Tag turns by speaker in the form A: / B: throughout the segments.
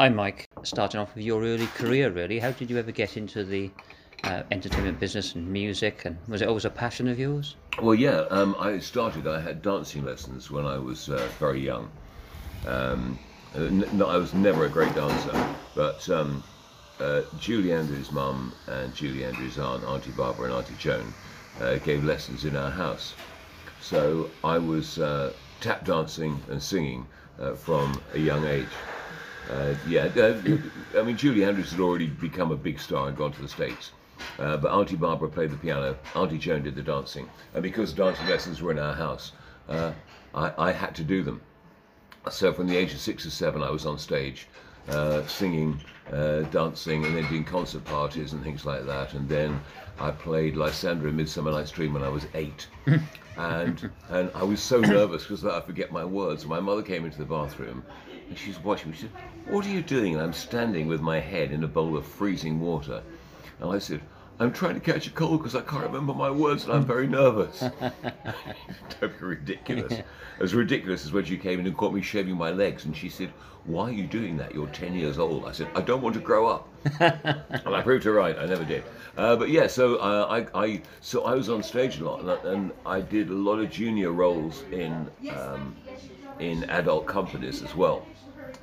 A: Hi, Mike. Starting off with your early career, really. How did you ever get into the uh, entertainment business and music? And was it always a passion of yours?
B: Well, yeah, um, I started, I had dancing lessons when I was uh, very young. Um, no, I was never a great dancer, but um, uh, Julie Andrews' mum and Julie Andrews' aunt, Auntie Barbara and Auntie Joan, uh, gave lessons in our house. So I was uh, tap dancing and singing uh, from a young age. Uh, yeah, uh, I mean, Julie Andrews had already become a big star and gone to the States. Uh, but Auntie Barbara played the piano, Auntie Joan did the dancing. And because dancing lessons were in our house, uh, I, I had to do them. So from the age of six or seven, I was on stage uh, singing, uh, dancing, and then doing concert parties and things like that. And then I played Lysander in Midsummer Night's Dream when I was eight. and and I was so nervous because I forget my words. My mother came into the bathroom and she's watching me. She said, What are you doing? And I'm standing with my head in a bowl of freezing water. And I said, I'm trying to catch a cold because I can't remember my words and I'm very nervous. Don't be ridiculous. As ridiculous as when she came in and caught me shaving my legs and she said, Why are you doing that? You're 10 years old. I said, I don't want to grow up. and I proved her right. I never did. Uh, but yeah, so uh, I, I so I was on stage a lot and, I- and I did a lot of junior roles in um, in adult companies as well.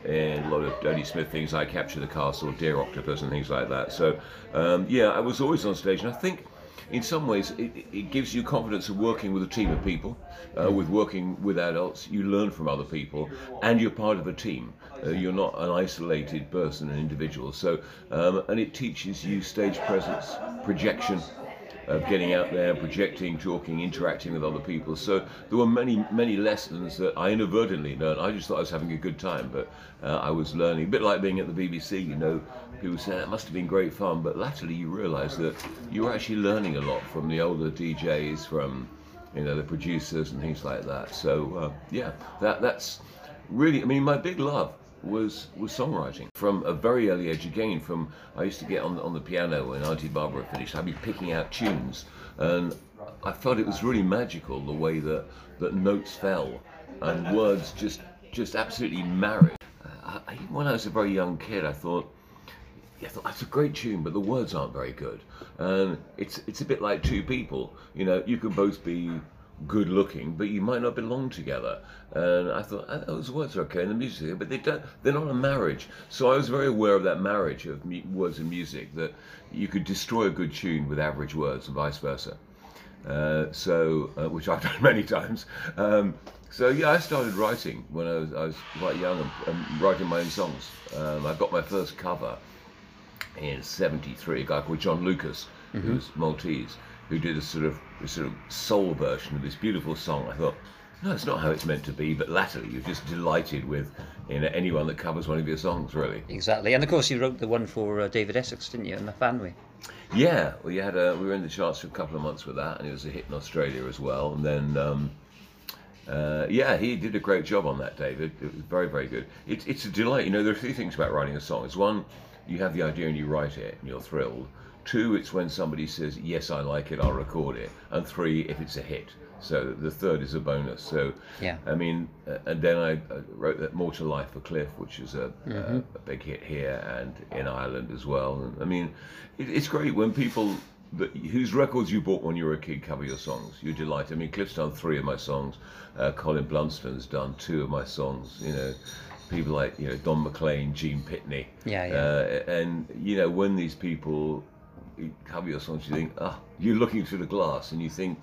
B: And a lot of Dodie Smith things like Capture the Castle, Dear Octopus, and things like that. So, um, yeah, I was always on stage, and I think in some ways it, it gives you confidence of working with a team of people, uh, with working with adults. You learn from other people, and you're part of a team. Uh, you're not an isolated person, an individual. So, um, and it teaches you stage presence, projection, of getting out there, projecting, talking, interacting with other people. So there were many, many lessons that I inadvertently learned. I just thought I was having a good time, but uh, I was learning. A bit like being at the BBC, you know, people say it must have been great fun, but latterly you realise that you were actually learning a lot from the older DJs, from you know the producers and things like that. So uh, yeah, that that's really. I mean, my big love was was songwriting from a very early age. Again, from I used to get on on the piano when Auntie Barbara finished. I'd be picking out tunes, and I felt it was really magical the way that that notes fell and words just just absolutely married. Uh, I, when I was a very young kid, I thought. Yeah, I thought that's a great tune, but the words aren't very good. And it's it's a bit like two people. You know, you can both be good looking, but you might not belong together. And I thought "Ah, those words are okay in the music, but they don't. They're not a marriage. So I was very aware of that marriage of words and music that you could destroy a good tune with average words and vice versa. Uh, so, uh, which I've done many times. Um, so yeah, I started writing when I was, I was quite young and, and writing my own songs. Um, I got my first cover in '73. A guy called John Lucas, who's Maltese, who did a sort of a sort of soul version of this beautiful song. I thought. No, it's not how it's meant to be, but latterly you're just delighted with you know, anyone that covers one of your songs, really.
A: Exactly. And of course, you wrote the one for uh, David Essex, didn't you, and the Fanway?
B: Yeah, we had a, we were in the charts for a couple of months with that, and it was a hit in Australia as well. And then, um, uh, yeah, he did a great job on that, David. It was very, very good. It's it's a delight. You know, there are a few things about writing a song. It's one, you have the idea and you write it, and you're thrilled. Two, it's when somebody says, "Yes, I like it, I'll record it." And three, if it's a hit. So the third is a bonus. So
A: Yeah.
B: I mean, uh, and then I uh, wrote that "More to Life" for Cliff, which is a, a, a big hit here and in Ireland as well. And I mean, it, it's great when people that, whose records you bought when you were a kid cover your songs. You're delighted. I mean, Cliff's done three of my songs. Uh, Colin Blunstone's done two of my songs. You know, people like you know Don McLean, Gene Pitney.
A: Yeah, yeah.
B: Uh, and you know, when these people cover your songs, you think, ah, you're looking through the glass and you think.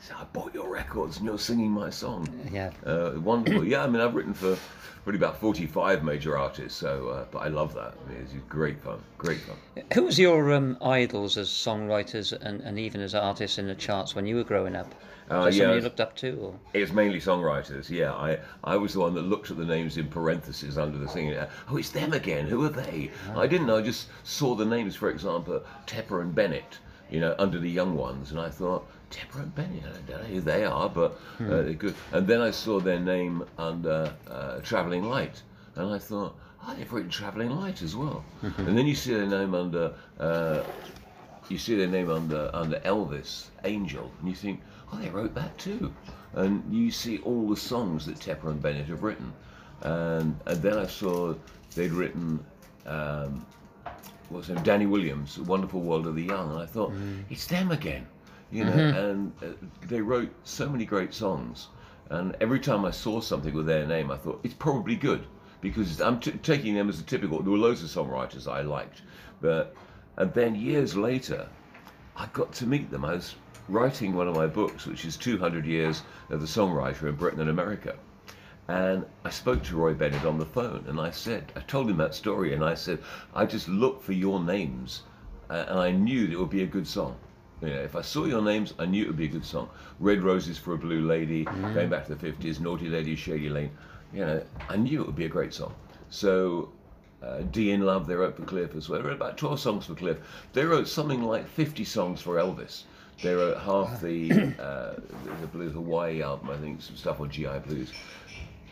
B: "So I bought your records and you're singing my song.
A: Yeah.
B: Uh, wonderful. yeah, I mean, I've written for probably about 45 major artists, so, uh, but I love that. I mean, it's great fun. Great fun.
A: Who was your um, idols as songwriters and, and even as artists in the charts when you were growing up?
B: Uh,
A: Was there somebody you looked up to? Or?
B: It's mainly songwriters, yeah. I, I was the one that looked at the names in parentheses under the thing. Oh, it's them again. Who are they? I didn't know. I just saw the names, for example, Tepper and Bennett, you know, under the young ones, and I thought, Tepper and Bennett, I don't know who they are, but uh, they're good. And then I saw their name under uh, Travelling Light, and I thought, oh, they've written Travelling Light as well. and then you see their name under. Uh, you see their name under under Elvis Angel, and you think, oh, they wrote that too. And you see all the songs that Tepper and Bennett have written, and, and then I saw they'd written um, what's his name, Danny Williams, Wonderful World of the Young, and I thought it's them again, you know. And uh, they wrote so many great songs, and every time I saw something with their name, I thought it's probably good because I'm t- taking them as a typical. There were loads of songwriters I liked, but and then years later, I got to meet them. I was writing one of my books, which is 200 Years of the Songwriter in Britain and America. And I spoke to Roy Bennett on the phone and I said, I told him that story and I said, I just looked for your names uh, and I knew that it would be a good song. You know, if I saw your names, I knew it would be a good song. Red Roses for a Blue Lady, going back to the 50s, Naughty Lady, Shady Lane. You know, I knew it would be a great song. So uh, D in Love, they wrote for Cliff as well. They wrote about 12 songs for Cliff. They wrote something like 50 songs for Elvis. They wrote half the uh, the Blues Hawaii album, I think, some stuff on GI Blues.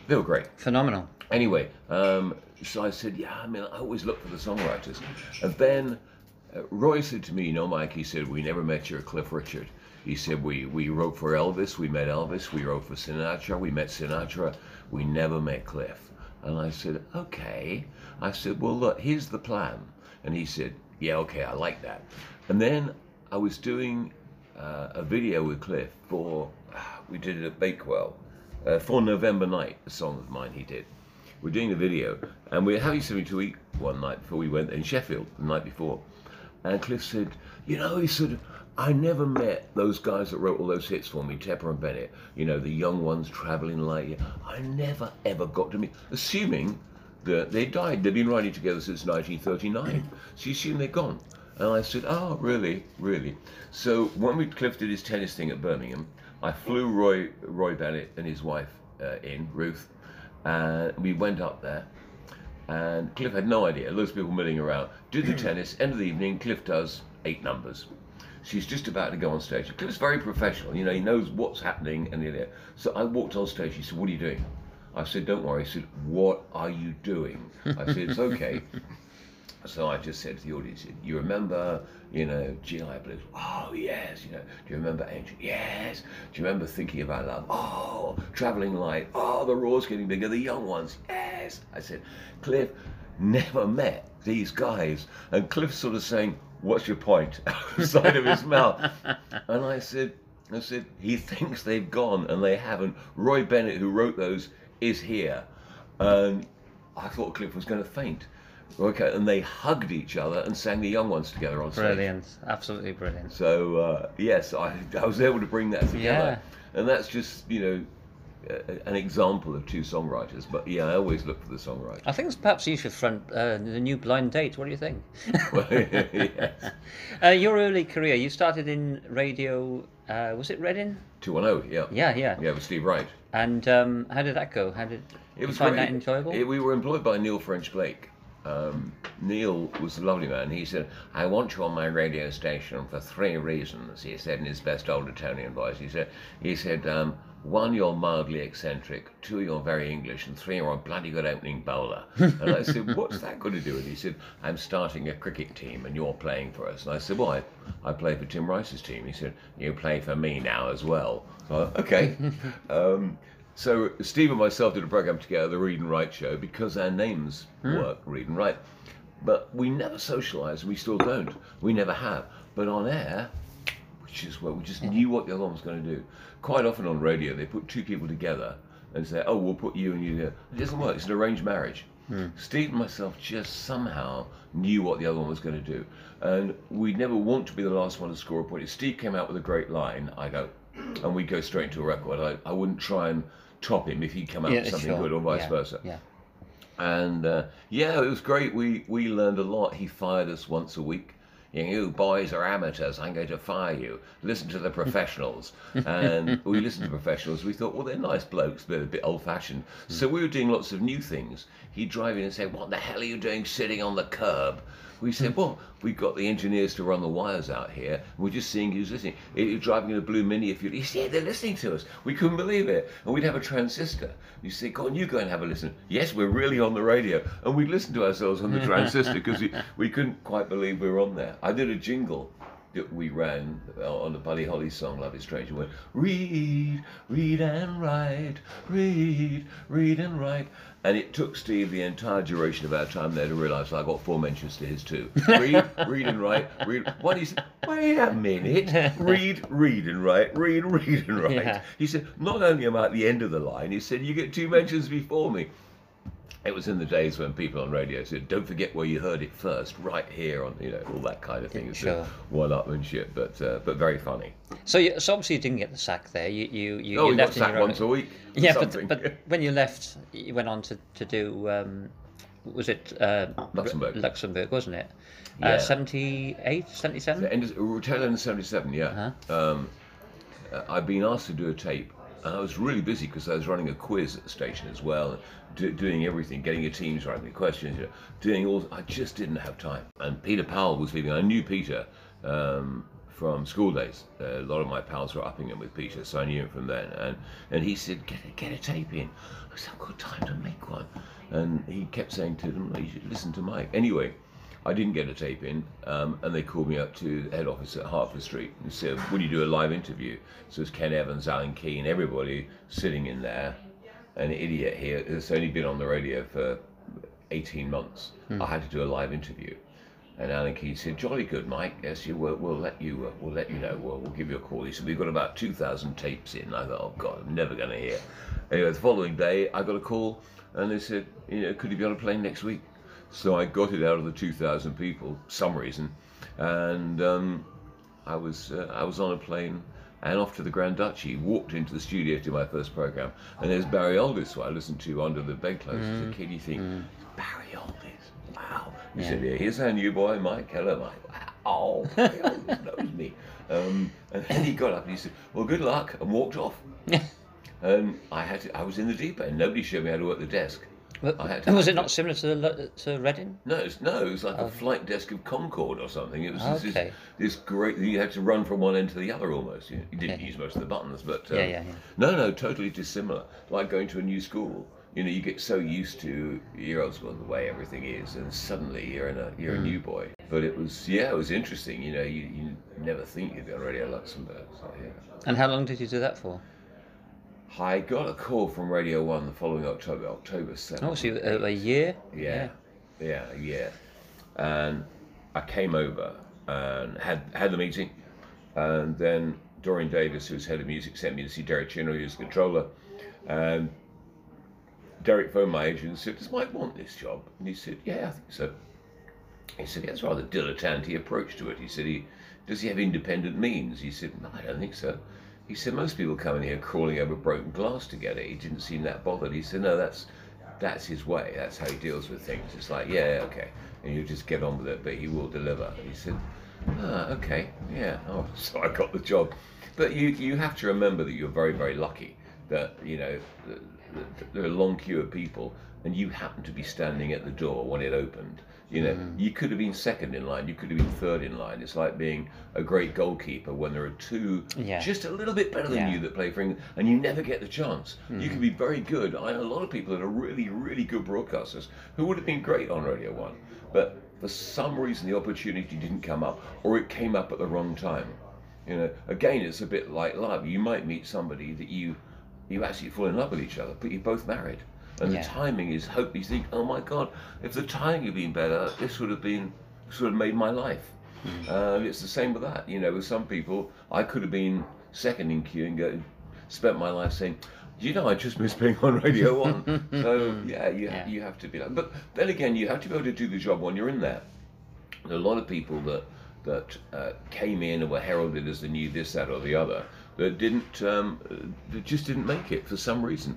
B: They were great.
A: Phenomenal.
B: Anyway, um, so I said, yeah, I mean, I always look for the songwriters. And then uh, Roy said to me, you know, Mike, he said, we never met your Cliff Richard. He said, we, we wrote for Elvis, we met Elvis, we wrote for Sinatra, we met Sinatra, we never met Cliff. And I said, okay. I said, well, look, here's the plan. And he said, yeah, okay, I like that. And then I was doing uh, a video with Cliff for, we did it at Bakewell, uh, for November Night, a song of mine he did. We're doing the video, and we were having something to eat one night before we went in Sheffield the night before. And Cliff said, You know, he said, I never met those guys that wrote all those hits for me, Tepper and Bennett, you know, the young ones traveling light. I never ever got to meet, assuming that they died. They've been writing together since 1939. so you assume they're gone. And I said, Oh, really? Really? So when we Cliff did his tennis thing at Birmingham, I flew Roy, Roy Bennett and his wife uh, in, Ruth, and we went up there. And Cliff had no idea. Loads of people milling around. Did the tennis. End of the evening, Cliff does eight numbers. She's just about to go on stage. Cliff's very professional. You know, he knows what's happening. And the so I walked on stage. He said, "What are you doing?" I said, "Don't worry." He said, "What are you doing?" I said, "It's okay." So I just said to the audience, you remember, you know, GI Blues? Oh, yes. You know, do you remember Angel? Yes. Do you remember Thinking About Love? Oh, Traveling Light. Oh, the roar's getting bigger. The young ones. Yes. I said, Cliff never met these guys. And Cliff's sort of saying, what's your point? Side of his mouth. And I said, I said, he thinks they've gone and they haven't. Roy Bennett, who wrote those, is here. And I thought Cliff was going to faint. Okay, and they hugged each other and sang the young ones together on stage.
A: Brilliant. Absolutely brilliant.
B: So uh, yes, I, I was able to bring that together, and that's just you know an example of two songwriters. But yeah, I always look for the songwriter.
A: I think perhaps you should front uh, the new Blind Date. What do you think?
B: yes.
A: uh, your early career, you started in radio. Uh, was it Reading?
B: Two one zero. Yeah.
A: Yeah, yeah.
B: Yeah, with Steve Wright.
A: And um, how did that go? How did you find
B: great.
A: that enjoyable?
B: It- we were employed by Neil French Blake. Um, Neil was a lovely man. He said, I want you on my radio station for three reasons, he said in his best old Italian voice. He said, he said um, one, you're mildly eccentric, two, you're very English, and three, you're a bloody good opening bowler. And I said, what's that got to do with it? He said, I'm starting a cricket team and you're playing for us. And I said, well, I, I play for Tim Rice's team. He said, you play for me now as well. So, okay. um, so Steve and myself did a program together, the Read and Write show, because our names hmm. work, Read and Write. But we never socialised, we still don't. We never have. But on air, which is where we just knew what the other one was going to do. Quite often on radio, they put two people together and say, "Oh, we'll put you and you there." It doesn't work. It's an arranged marriage. Hmm. Steve and myself just somehow knew what the other one was going to do, and we'd never want to be the last one to score a point. If Steve came out with a great line, I go, and we go straight into a record. I, I wouldn't try and top him if he'd come out
A: yeah,
B: with something
A: sure.
B: good or vice
A: yeah,
B: versa.
A: Yeah.
B: And uh, yeah, it was great. We we learned a lot. He fired us once a week. You, boys are amateurs. I'm going to fire you. Listen to the professionals. and we listened to professionals. We thought, well, they're nice blokes, but a bit old-fashioned. So we were doing lots of new things. He'd drive in and say, "What the hell are you doing sitting on the curb?" We said, well, we've got the engineers to run the wires out here. We're just seeing who's listening. You're driving in a blue mini. If you, said, yeah, they're listening to us. We couldn't believe it. And we'd have a transistor. You say, go on, you go and have a listen. Yes, we're really on the radio. And we'd listen to ourselves on the transistor because we, we couldn't quite believe we were on there. I did a jingle that we ran uh, on the Buddy Holly song "Love Is Strange." And went read, read and write, read, read and write. And it took Steve the entire duration of our time there to realise I got four mentions to his too. Read, read and write, read. One he said, wait a minute, read, read and write, read, read and write.
A: Yeah.
B: He said, not only am I at the end of the line, he said, you get two mentions before me. It was in the days when people on radio said, "Don't forget where you heard it first, right here on you know all that kind of thing." It's a
A: Sure.
B: one-upmanship, but uh, but very funny.
A: So, you, so obviously you didn't get the sack there. You you you,
B: oh,
A: you
B: we got
A: left
B: sacked once a week.
A: Yeah,
B: something.
A: but but when you left, you went on to to do. Um, was it uh,
B: Luxembourg.
A: Luxembourg, wasn't it?
B: Yeah.
A: Uh, 78, 77?
B: The end of, tail end of '77, yeah.
A: Uh-huh.
B: Um, uh, I'd been asked to do a tape, I was really busy because I was running a quiz at the station as well, do, doing everything, getting your teams right, the questions, you know, doing all. I just didn't have time. And Peter Powell was leaving. I knew Peter um, from school days. Uh, a lot of my pals were upping him with Peter, so I knew him from then. And and he said, "Get a, get a tape in." I said, "I've got time to make one." And he kept saying to them, "You should listen to Mike." Anyway. I didn't get a tape in, um, and they called me up to the head office at Hertford Street and said, "Will you do a live interview?" So it's Ken Evans, Alan Keen, everybody sitting in there. An idiot here that's only been on the radio for 18 months. I had to do a live interview, and Alan Keen said, "Jolly good, Mike. Yes, you will. We'll let you. Uh, we'll let you know. We'll, we'll give you a call." He said, "We've got about 2,000 tapes in." I thought, "Oh God, I'm never going to hear." Anyway, the following day, I got a call, and they said, "You know, could you be on a plane next week?" So I got it out of the 2,000 people, some reason, and um, I was uh, I was on a plane and off to the Grand Duchy. Walked into the studio to do my first program, and there's Barry Aldis, who I listened to under the bedclothes as a kid. You think, Barry Aldis, wow. He said, yeah, here's our new boy, Mike Keller. Mike, wow, oh, Barry Aldis knows me. Um, and then he got up and he said, well, good luck, and walked off. And I had to, I was in the deep end. Nobody showed me how to work the desk. I had to-
A: was it not similar to the, to Reading?
B: No, it's, no, it was like a flight desk of Concorde or something. It was this,
A: Oh. Okay.
B: this, this great. You had to run from one end to the other almost. You, you didn't
A: Yeah.
B: use most of the buttons, but um,
A: Yeah, yeah, yeah.
B: no, no, totally dissimilar. Like going to a new school. You know, you get so used to your old school the way everything is, and suddenly you're in a you're
A: Hmm.
B: a new boy. But it was yeah, it was interesting. You know, you, you never think you'd be on Radio Luxembourg. So, yeah.
A: And how long did you do that for?
B: I got a call from Radio One the following October, October seventh.
A: Oh, so a, uh, a year?
B: Yeah, yeah, yeah. And I came over and had had the meeting, and then Doreen Davies, who's head of music, sent me to see Derek Chinnery, who's the controller, and Derek phoned my agent and said, "Does Mike want this job?" And he said, "Yeah, I think so." He said he has a rather dilettante approach to it. He said, "He does he have independent means?" He said, "No, I don't think so." He said, "Most people come in here crawling over broken glass to get it." He didn't seem that bothered. He said, "No, that's that's his way. That's how he deals with things. It's like, yeah, okay, and you just get on with it, but he will deliver." He said, "Ah, okay, yeah." Oh, so I got the job. But you you have to remember that you're very very lucky that you know th- th- there are a long queue of people and you happen to be standing at the door when it opened. You know, mm. you could have been second in line, you could have been third in line. It's like being a great goalkeeper when there are two
A: Yeah.
B: just a little bit better than
A: Yeah.
B: you that play for England, and you never get the chance. You mm. can be very good. I know a lot of people that are really, really good broadcasters who would have been great on Radio One, but for some reason the opportunity didn't come up, or it came up at the wrong time. You know, again, it's a bit like love. You might meet somebody that you you actually fall in love with each other, but you're both married, and
A: Yeah.
B: the timing is hope. You think, oh my God, if the timing had been better, this would have been would have made my life. Uh, it's the same with that. You know, with some people, I could have been second in queue and go, spent my life saying, "Do you know, I just miss being on Radio One." so yeah, you
A: Yeah.
B: you have to be like. But then again, you have to be able to do the job when you're in there. There are a lot of people that that uh, came in and were heralded as the new this, that, or the other that didn't um, that just didn't make it for some reason.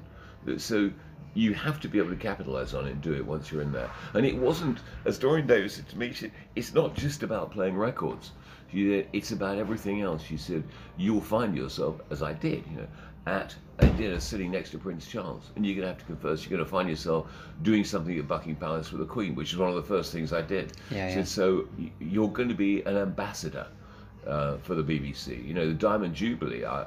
B: So you have to be able to capitalize on it and do it once you're in there. And it wasn't, as Doreen Davies said to me, said, it's not just about playing records. She said, it's about everything else. She said, you'll find yourself, as I did, you know, at a dinner sitting next to Prince Charles, and you're going to have to confess you're going to find yourself doing something at Buckingham Palace with the Queen, which is one of the first things I did.
A: Yeah,
B: She
A: yeah.
B: said, so you're going to be an ambassador uh, for the BBC. You know, the Diamond Jubilee. I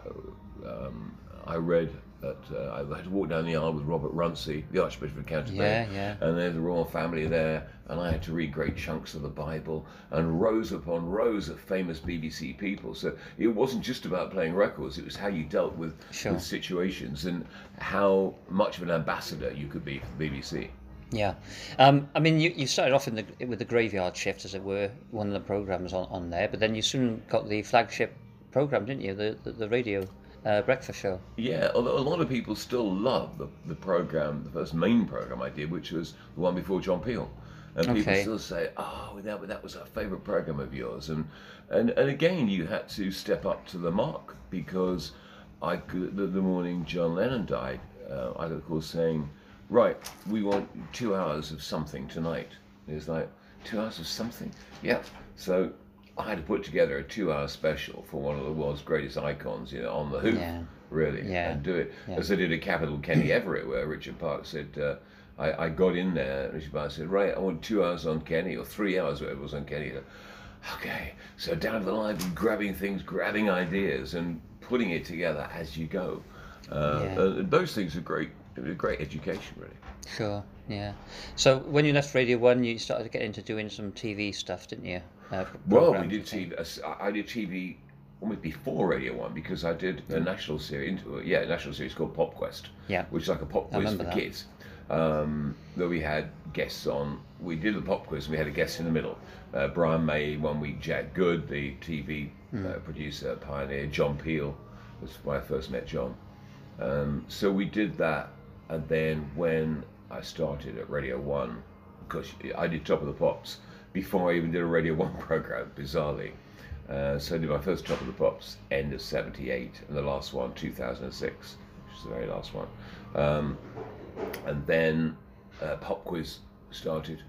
B: um, I read at uh, I had to walk down the aisle with Robert Runcie, the Archbishop of Canterbury,
A: Yeah, yeah.
B: and there's the royal family there, and I had to read great chunks of the Bible and rows upon rows of famous BBC people. So it wasn't just about playing records; it was how you dealt with,
A: Sure.
B: with situations and how much of an ambassador you could be for the BBC.
A: Yeah, um, I mean, you, you started off in the with the graveyard shift, as it were, one of the programs on, on there, but then you soon got the flagship program, didn't you? The the, the radio uh, breakfast show.
B: Yeah, although a lot of people still love the, the program, the first main program I did, which was the one before John Peel. And people
A: Okay.
B: still say, oh, that, that was a favourite program of yours. And, and, and again, you had to step up to the mark because I could, the, the morning John Lennon died, uh, I got a call saying, right, we want two hours of something tonight. It's like, two hours of something? Yeah. So I had to put together a two-hour special for one of the world's greatest icons, you know, on the hoof,
A: Yeah.
B: really,
A: Yeah.
B: and do it.
A: Yeah.
B: As I did a Capital Kenny Everett, where Richard Park said, uh, I, I got in there, Richard Park said, right, I want two hours on Kenny, or three hours, whatever it was on Kenny. Okay, so down to the line, grabbing things, grabbing ideas, and putting it together as you go. Uh,
A: Yeah.
B: and those things are great, a great education, really.
A: Sure, yeah. So when you left Radio One, you started to get into doing some TV stuff, didn't you? Uh,
B: Well, we did
A: I.
B: TV. I did TV almost before Radio One because I did a national series. Yeah, a national series called Pop Quest.
A: Yeah.
B: Which is like a pop quiz for
A: that.
B: kids. Um, that we had guests on. We did the pop quiz and we had a guest in the middle. Uh, Brian May one week. Jack Good, the TV
A: Hmm.
B: uh, producer pioneer. John Peel was when I first met John. Um, so we did that, and then when I started at Radio One, because I did Top of the Pops before I even did a Radio One program, bizarrely. Uh, so I did my first Top of the Pops end of '78, and the last one 2006, which is the very last one. Um, and then uh, Pop Quiz started.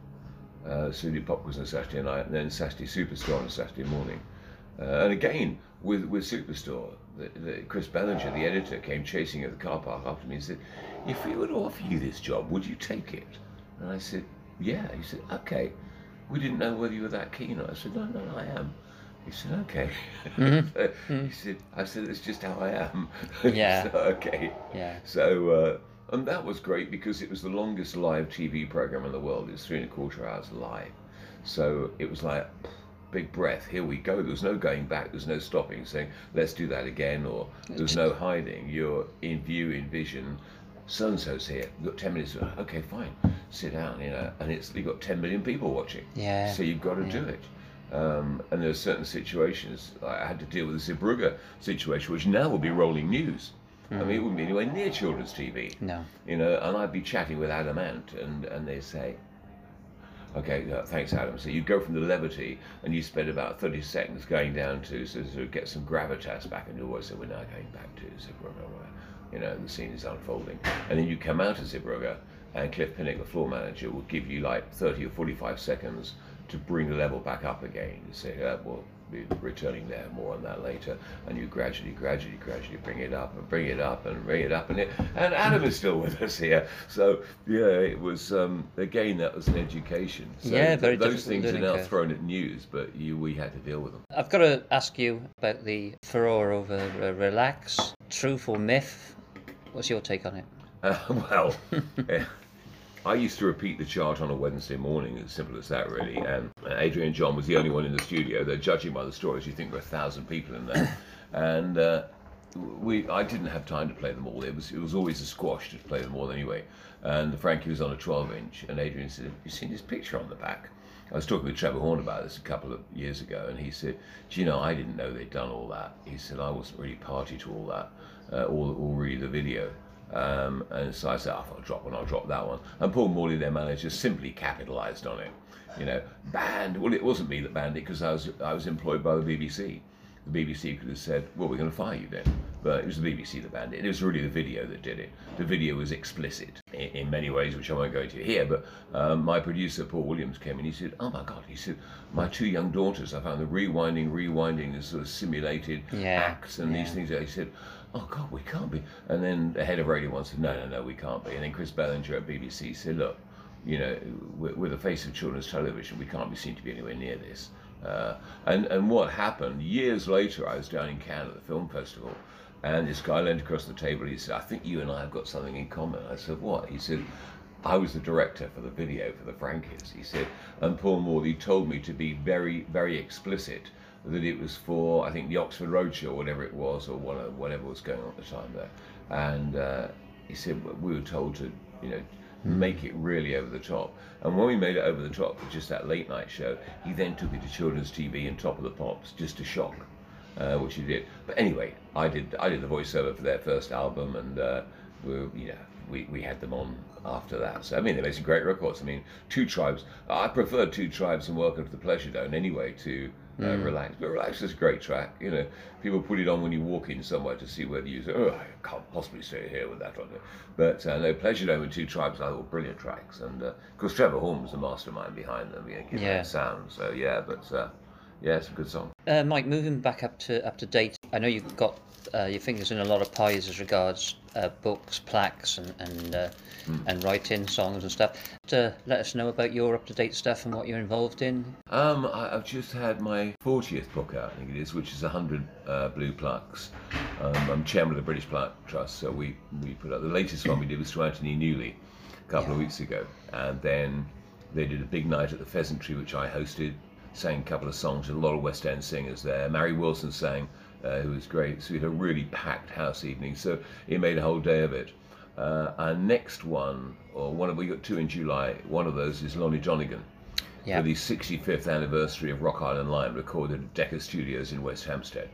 B: Uh, so we did Pop Quiz on Saturday night, and then Saturday Superstore on Saturday morning. Uh, and again, with, with Superstore, the, the, Chris Bellinger, the editor, came chasing at the car park after me and said, If we were to offer you this job, would you take it? And I said, Yeah. He said, Okay. We didn't know whether you were that keen. Or I said, No, no, I am. He said, Okay. he said, I said, It's just how I am.
A: Yeah.
B: So, okay.
A: Yeah.
B: So, uh, and that was great because it was the longest live TV program in the world. It was three and a quarter hours live. So it was like, big breath, here we go. There was no going back, there's no stopping, saying, let's do that again, or there's no hiding. You're in view, in vision. So and so's here. You've got 10 minutes. Okay, fine. Sit down, you know. And it's you've got 10 million people watching.
A: Yeah.
B: So you've got to do it. Um, and there are certain situations. like I had to deal with the Zeebrugge situation, which now will be rolling news. I mean, it wouldn't be anywhere near children's TV.
A: No.
B: You know, and I'd be chatting with Adam Ant, and, and they say, Okay, uh, thanks, Adam. So you go from the levity, and you spend about 30 seconds going down to so, of get some gravitas back, and you always say, We're now going back to Zeebrugge, you know, the scene is unfolding. And then you come out of Zeebrugge, and Cliff Pinnock, the floor manager, will give you like 30 or 45 seconds to bring the level back up again. You say, uh, Well, be returning there, more on that later. And you gradually, gradually, gradually bring it up and bring it up and bring it up. And, it, and Adam is still with us here. So, yeah, it was, um, again, that was an education. So
A: Yeah, very
B: Those things are now
A: curve.
B: thrown at news, but you, we had to deal with them.
A: I've got to ask you about the furore over uh, Relax. Truth or myth? What's your take on it?
B: Uh, well, eh, I used to repeat the chart on a Wednesday morning, as simple as that, really. And Adrian John was the only one in the studio. They're judging by the stories. You think there are a thousand people in there, and uh, we I didn't have time to play them all. It was it was always a squash to play them all anyway. And Frankie was on a 12 inch, and Adrian said, "Have you seen his picture on the back?" I was talking with Trevor Horn about this a couple of years ago, and he said, "Do you know I didn't know they'd done all that." He said, "I wasn't really party to all that, uh, or or really the video." Um, and so I said, oh, I'll drop one, I'll drop that one. And Paul Morley, their manager, simply capitalised on it. You know, banned. Well, it wasn't me that banned it because I was I was employed by the BBC. The BBC could have said, well, we're going to fire you then. But it was the BBC that banned it. It was really the video that did it. The video was explicit in, in many ways, which I won't go into here. But um, my producer, Paul Williams, came in. He said, oh my God. He said, my two young daughters, I found the rewinding, rewinding this sort of simulated
A: Yeah,
B: acts and these things. He said, oh God, we can't be. And then the head of Radio One said, no, no, no, we can't be. And then Chris Bellinger at BBC said, look, you know, we're, we're the face of children's television. We can't be seen to be anywhere near this. Uh, and and what happened years later? I was down in Cannes at the film festival, And this guy leaned across the table. He said, "I think you and I have got something in common." I said, "What?" He said, "I was the director for the video for the Frankies." He said, "And Paul Morley told me to be very, very explicit that it was for I think the Oxford Roadshow or whatever it was, or whatever was going on at the time there." And uh, he said, "We were told to, you know." Make it really over the top, and when we made it over the top for just that late night show, he then took it to children's TV and Top of the Pops just to shock uh, which he did. But anyway, I did I did the voiceover for their first album, and uh, we you know we, we had them on after that. So I mean, they made some great records. I mean, Two Tribes. I prefer Two Tribes and Welcome to the Pleasure Dome anyway to uh, mm. Relax. But Relax is a great track. You know, people put it on when you walk in somewhere to see whether you say, oh, I can't possibly stay here with that on it. But uh, no, Pleasure Dome and Two Tribes I thought brilliant tracks, and of course Trevor Horn was the mastermind behind them, you know, yeah. sound. So yeah, but uh, yeah, it's a good song.
A: Uh, Mike, moving back up to up to date, I know you've got uh, your fingers in a lot of pies as regards uh, books, plaques, and and, uh, mm. and writing songs and stuff. To let us know about your up to date stuff and what you're involved in.
B: Um, I, have just had my 40th book out, I think it is, which is 100 uh, blue plaques. Um, I'm chairman of the British Plaque Trust, so we we put out the latest one we did was to Anthony Newley a couple yeah. of weeks ago, and then they did a big night at the Pheasantry, which I hosted sang a couple of songs with a lot of West End singers there. Mary Wilson sang, uh, who was great. So we had a really packed house evening. So it made a whole day of it. Uh, our next one, or one of we got two in July. One of those is Lonnie Donegan. Yep. For the 65th anniversary of Rock Island Line, recorded at Decca Studios in West Hampstead.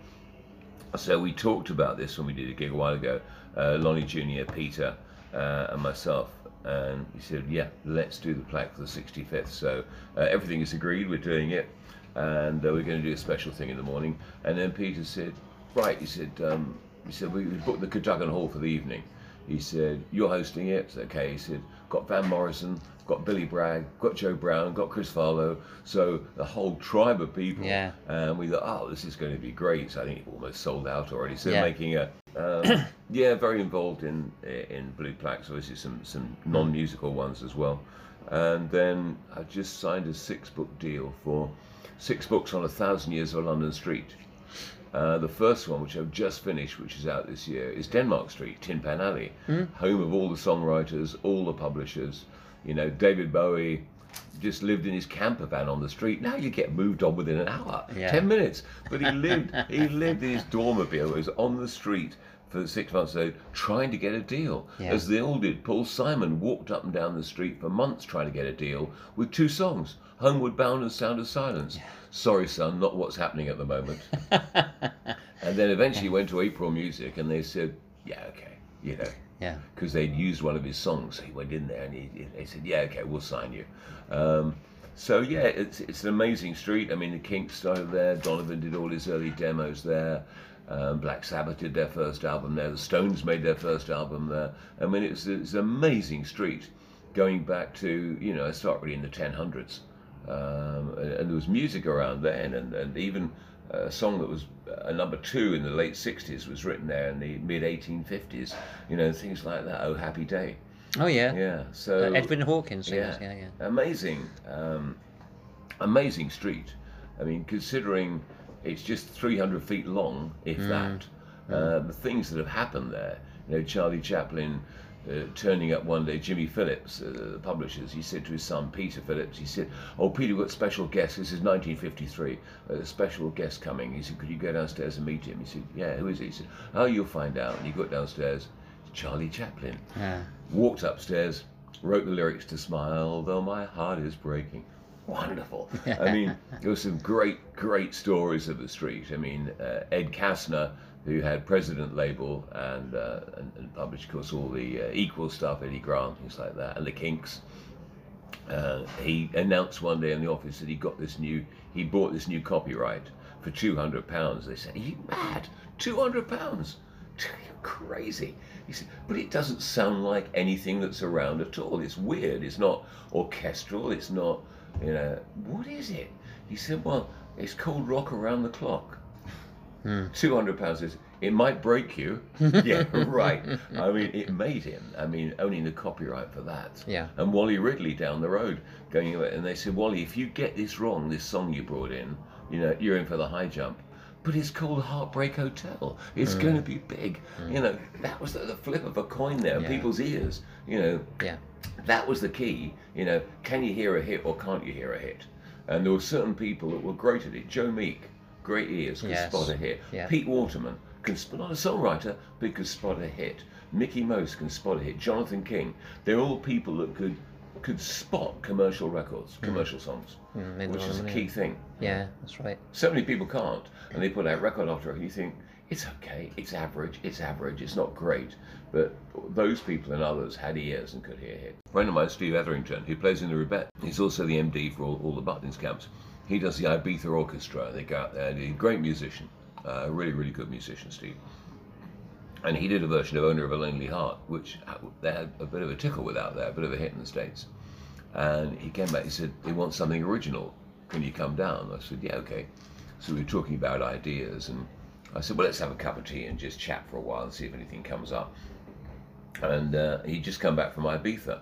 B: So we talked about this when we did a gig a while ago. Uh, Lonnie Jr., Peter, uh, and myself and he said, "Yeah, let's do the plaque for the 65th." So uh, everything is agreed. We're doing it, and uh, we're going to do a special thing in the morning. And then Peter said, "Right," he said. Um, he said, "We booked the Cadogan Hall for the evening." He said, "You're hosting it." Said, okay. He said, "Got Van Morrison, got Billy Bragg, got Joe Brown, got Chris Farlowe, so the whole tribe of people.
A: Yeah.
B: And we thought, oh, this is going to be great. So I think it almost sold out already. So yeah. making a, um, yeah, very involved in in blue plaques. Obviously, some some non-musical ones as well. And then I just signed a six-book deal for six books on a thousand years of London Street. Uh, the first one, which I've just finished, which is out this year, is Denmark Street, Tin Pan Alley, mm. home of all the songwriters, all the publishers. You know, David Bowie just lived in his camper van on the street. Now you get moved on within an hour, yeah. ten minutes. But he lived, he lived in his dormobile. He was on the street for six months so trying to get a deal. Yeah. As they all did, Paul Simon walked up and down the street for months trying to get a deal with two songs, Homeward Bound and Sound of Silence. Yeah. Sorry, son, not what's happening at the moment. and then eventually went to April Music and they said, yeah, okay, you know.
A: Yeah.
B: Because they'd used one of his songs. So he went in there and he, they said, yeah, okay, we'll sign you. Um, so yeah, it's it's an amazing street. I mean, the Kinks started there. Donovan did all his early demos there. Um, Black Sabbath did their first album there. The Stones made their first album there. I mean, it's it's an amazing street, going back to you know, I start really in the 1000s, um, and, and, there was music around then, and and even a song that was a number two in the late 60s was written there in the mid 1850s. You know, things like that. Oh, Happy Day.
A: Oh yeah.
B: Yeah. So
A: uh, Edwin Hawkins. Yeah. yeah,
B: yeah. Amazing, um, amazing street. I mean, considering it's just 300 feet long, if mm. that. Uh, the things that have happened there. You know, Charlie Chaplin uh, turning up one day, Jimmy Phillips, uh, the publishers, he said to his son Peter Phillips, he said, "Oh, Peter, we've got special guests. This is 1953. A special guest coming." He said, "Could you go downstairs and meet him?" He said, "Yeah, who is he?" He said, "Oh, you'll find out." And he got downstairs. Charlie Chaplin. Yeah. Walked upstairs, wrote the lyrics to "Smile, though my heart is breaking." Wonderful. I mean, there were some great, great stories of the street. I mean, uh, Ed Kassner who had President label and, uh, and, and, published, of course, all the uh, equal stuff, Eddie Grant, things like that, and the Kinks. Uh, he announced one day in the office that he got this new, he bought this new copyright for two hundred pounds. They said, "Are you mad? Two hundred pounds? You're crazy." He said, "But it doesn't sound like anything that's around at all. It's weird. It's not orchestral. It's not, you know, what is it?" He said, "Well, it's called Rock Around the Clock." Mm. 200 pounds is, it might break you. yeah, right. I mean, it made him. I mean, owning the copyright for that.
A: Yeah.
B: And Wally Ridley down the road going, and they said, Wally, if you get this wrong, this song you brought in, you know, you're in for the high jump. but it's called Heartbreak Hotel. It's
A: Mm.
B: going to be big. You know, that was the, the flip of a coin there.
A: Yeah.
B: People's ears. You know,
A: Yeah.
B: that was the key. You know, can you hear a hit or can't you hear a hit? And there were certain people that were great at it. Joe Meek, great ears, could
A: Yes.
B: spot a hit.
A: Yeah.
B: Pete Waterman, can spot, not a songwriter, but could spot a hit. Mickey Most can spot a hit. Jonathan King. They're all people that could could spot commercial records, commercial songs,
A: Mm,
B: which is a key thing.
A: Yeah, that's right.
B: So many people can't, and they put out record after record. You think it's okay, it's average, it's average, it's not great, but those people and others had ears and could hear it. A friend of mine, Steve Etherington, who plays in the Rubet, he's also the MD for all, all the Butlins camps. He does the Ibiza Orchestra. They go out there, and he's a great musician, uh, really, really good musician, Steve. And he did a version of Owner of a Lonely Heart, which they had a bit of a tickle with out there, a bit of a hit in the States. And he came back, he said, they want something original. Can you come down? I said, yeah, okay. So we were talking about ideas, and I said, well, let's have a cup of tea and just chat for a while and see if anything comes up. And uh, he'd just come back from Ibiza.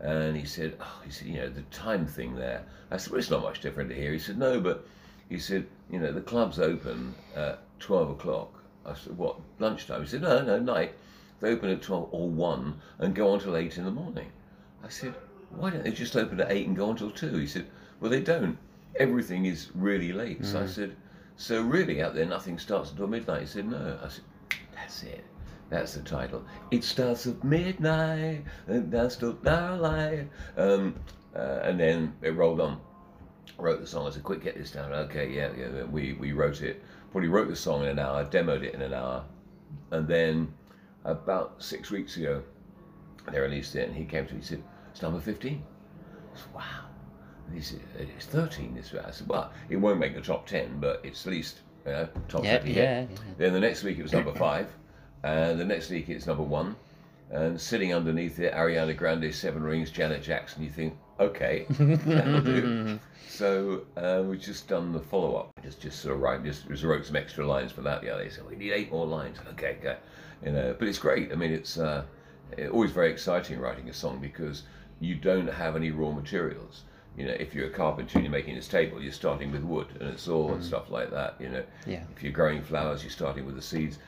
B: And he said, oh, he said, you know, the time thing there. I said, well, it's not much different here. He said, no, but he said, you know, the club's open at 12 o'clock. I said, what, lunchtime? He said, no, no, night. They open at 12 or 1 and go on till 8 in the morning. I said, why don't they just open at 8 and go until 2? He said, well, they don't. Everything is really late. So I mm. said, so really out there, nothing starts until midnight? He said, no. I said, that's it. That's the title. It starts at midnight and that's till starlight. Um, uh, and then it rolled on. Wrote the song. I said, quick, get this down. Okay, yeah, yeah. We, we wrote it. Probably wrote the song in an hour, demoed it in an hour. And then about six weeks ago, they released it and he came to me and said, it's number 15. I said, wow. And he said, it's 13 this week. I said, well, it won't make the top 10, but it's at least, you know, top
A: Yeah,
B: 50 hit.
A: yeah, yeah.
B: Then the next week it was number five, and the next week it's number one, and sitting underneath it, Ariana Grande, Seven Rings, Janet Jackson. You think, okay, that'll do. So uh, we've just done the follow up. Just just sort of write, just, just wrote some extra lines for that. Yeah, they said we need eight more lines. Okay, okay, you know. But it's great. I mean, it's uh, always very exciting writing a song because you don't have any raw materials. You know, if you're a carpenter and you're making this table, you're starting with wood and a saw and stuff like that. You know,
A: Yeah.
B: if you're growing flowers, you're starting with the seeds.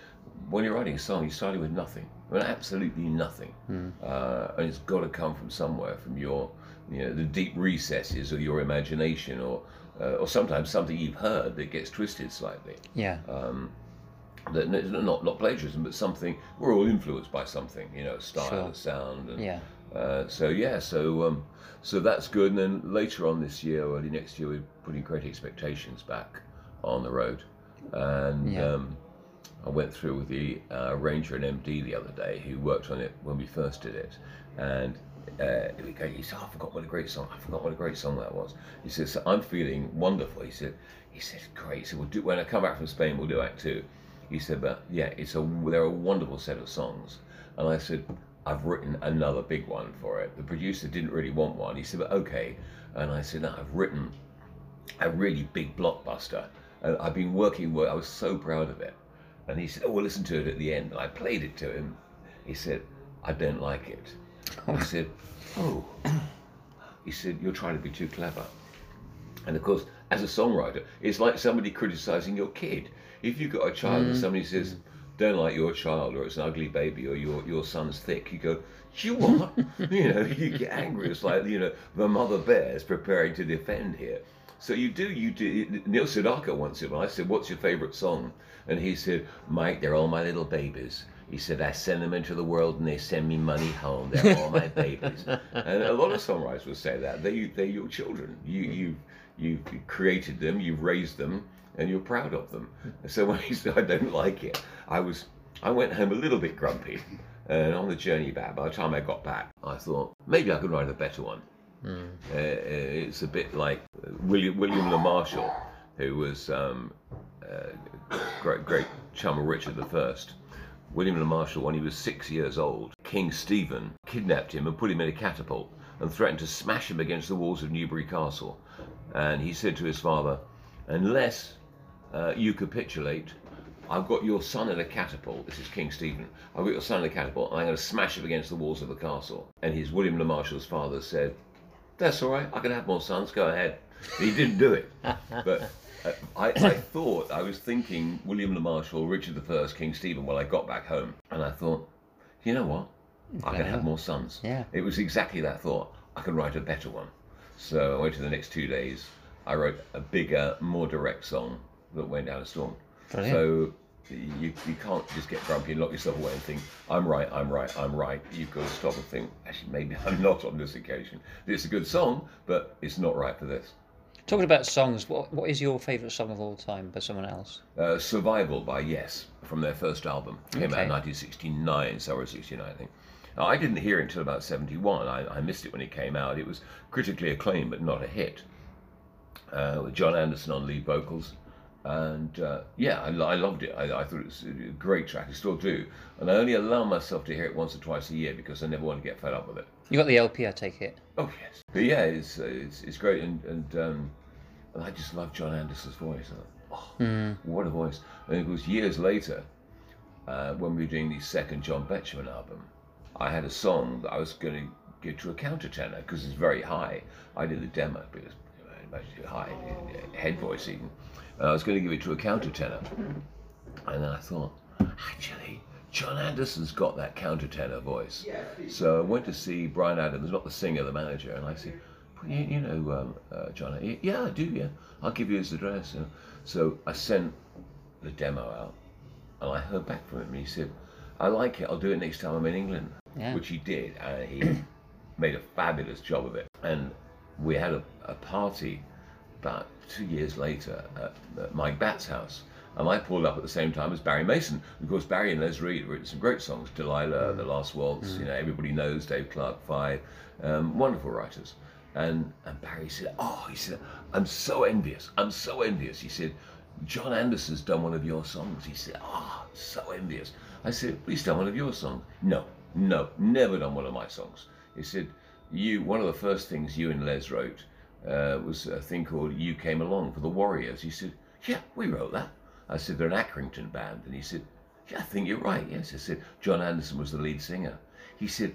B: When you're writing a song, you're starting with nothing. I mean, absolutely nothing. Uh, and it's got to come from somewhere, from your, you know, the deep recesses of your imagination, or, uh, or sometimes something you've heard that gets twisted slightly.
A: Yeah.
B: Um, That not not plagiarism, but something. We're all influenced by something, you know, style,
A: Sure.
B: sound, and
A: Yeah.
B: uh, so yeah, so um, so that's good. And then later on this year, early next year, we're putting Great Expectations back on the road. And
A: Yeah.
B: um, I went through with the uh, arranger and MD the other day, who worked on it when we first did it, and. Uh, he said, "I forgot what a great song. I forgot what a great song that was." He says, so "I'm feeling wonderful." He said, "He said, great." He said, "We'll do when I come back from Spain. We'll do Act Two. He said, "But yeah, it's a they're a wonderful set of songs." And I said, I've written another big one for it. The producer didn't really want one. He said, but okay. And I said, no, I've written a really big blockbuster. And I've been working, wo- I was so proud of it. And he said, oh, well, listen to it at the end. And I played it to him. He said, I don't like it. I said, oh. oh. He said, you're trying to be too clever. And of course, as a songwriter, it's like somebody criticizing your kid. If you've got a child and mm. somebody says, don't like your child, or it's an ugly baby, or your, your son's thick, you go, you what? you know, you get angry. It's like, you know, the mother bear is preparing to defend here. So you do, you do. Neil Sedaka once said, when I said, what's your favorite song? And he said, Mike, they're all my little babies. He said, I send them into the world and they send me money home. They're all my babies. And a lot of songwriters will say that. They, they're your children. You, mm. you, you created them, you've raised them, and you're proud of them. Mm. So when he said, I don't like it, I was, I went home a little bit grumpy. And on the journey back, by the time I got back, I thought, maybe I could write a better one. Uh, uh, it's a bit like William William Le Marshal, who was um, uh, great great chum of Richard the First. William Le Marshal, when he was six years old, King Stephen kidnapped him and put him in a catapult and threatened to smash him against the walls of Newbury Castle. And he said to his father, "Unless uh, you capitulate, I've got your son in a catapult. This is King Stephen. I've got your son in a catapult, and I'm going to smash him against the walls of the castle." And his William Le Marshal's father said, "That's all right. I can have more sons. Go ahead." He didn't do it, but Uh, I, I thought I was thinking William the Marshal, Richard I, King Stephen when I got back home, and I thought, you know what? I can have more sons.
A: Yeah.
B: It was exactly that thought. I can write a better one. So I went to the next two days. I wrote a bigger, more direct song that went down a storm.
A: Brilliant.
B: So you, you can't just get grumpy and lock yourself away and think, I'm right, I'm right, I'm right. You've got to stop and think, actually, maybe I'm not on this occasion. It's a good song, but it's not right for this.
A: Talking about songs, what what is your favourite song of all time by someone else?
B: Uh, Survival by Yes from their first album. Came out
A: Okay.
B: in 1969, summer of 69, I think. Now, I didn't hear it until about 71. I, I missed it when it came out. It was critically acclaimed, but not a hit. Uh, with Jon Anderson on lead vocals. And uh, yeah, I, I loved it. I, I thought it was a great track. I still do. And I only allow myself to hear it once or twice a year because I never want to get fed up with it.
A: You got the LP, I take it.
B: Oh yes, but yeah, it's uh, it's, it's great, and and, um, and I just love Jon Anderson's voice. Oh, what a voice! And it was years later uh, when we were doing the second John Betjeman album. I had a song that I was going to give to a counter countertenor because it's very high. I did the demo, but it's much too high, head voice even. And I was going to give it to a countertenor, and then I thought, actually, Jon Anderson's got that countertenor voice. So I went to see Brian Adams, not the singer, the manager, and I said, you, you know, um, uh, Jon, "Y- yeah, I do, yeah. I'll give you his address. you know." So I sent the demo out, and I heard back from him, and he said, I like it, I'll do it next time I'm in England.
A: Yeah.
B: Which he did, and he made a fabulous job of it. And we had a, a party about two years later at, at Mike Batt's house. And I pulled up at the same time as Barry Mason. Of course, Barry and Les Reed written some great songs. Delilah, The Last Waltz, you know, everybody knows Dave Clark Five, um, wonderful writers. And and Barry said, "Oh, he said, I'm so envious. I'm so envious." He said, "Jon Anderson's done one of your songs." He said, "Oh, so envious." I said, "He's done one of your songs." No, no, never done one of my songs. He said, "You, one of the first things you and Les wrote uh, was a thing called "You Came Along" for the Warriors." He said, "Yeah, we wrote that." I said, "They're an Accrington band," and he said, "Yeah, I think you're right." Yes, I said, "Jon Anderson was the lead singer." He said,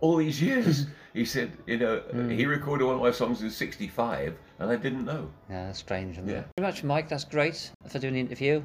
B: "All these years," he said, "You know, he recorded one of my songs in '65, and I didn't know."
A: Yeah, that's strange.
B: Yeah.
A: it? Very much, Mike. That's great for doing the interview.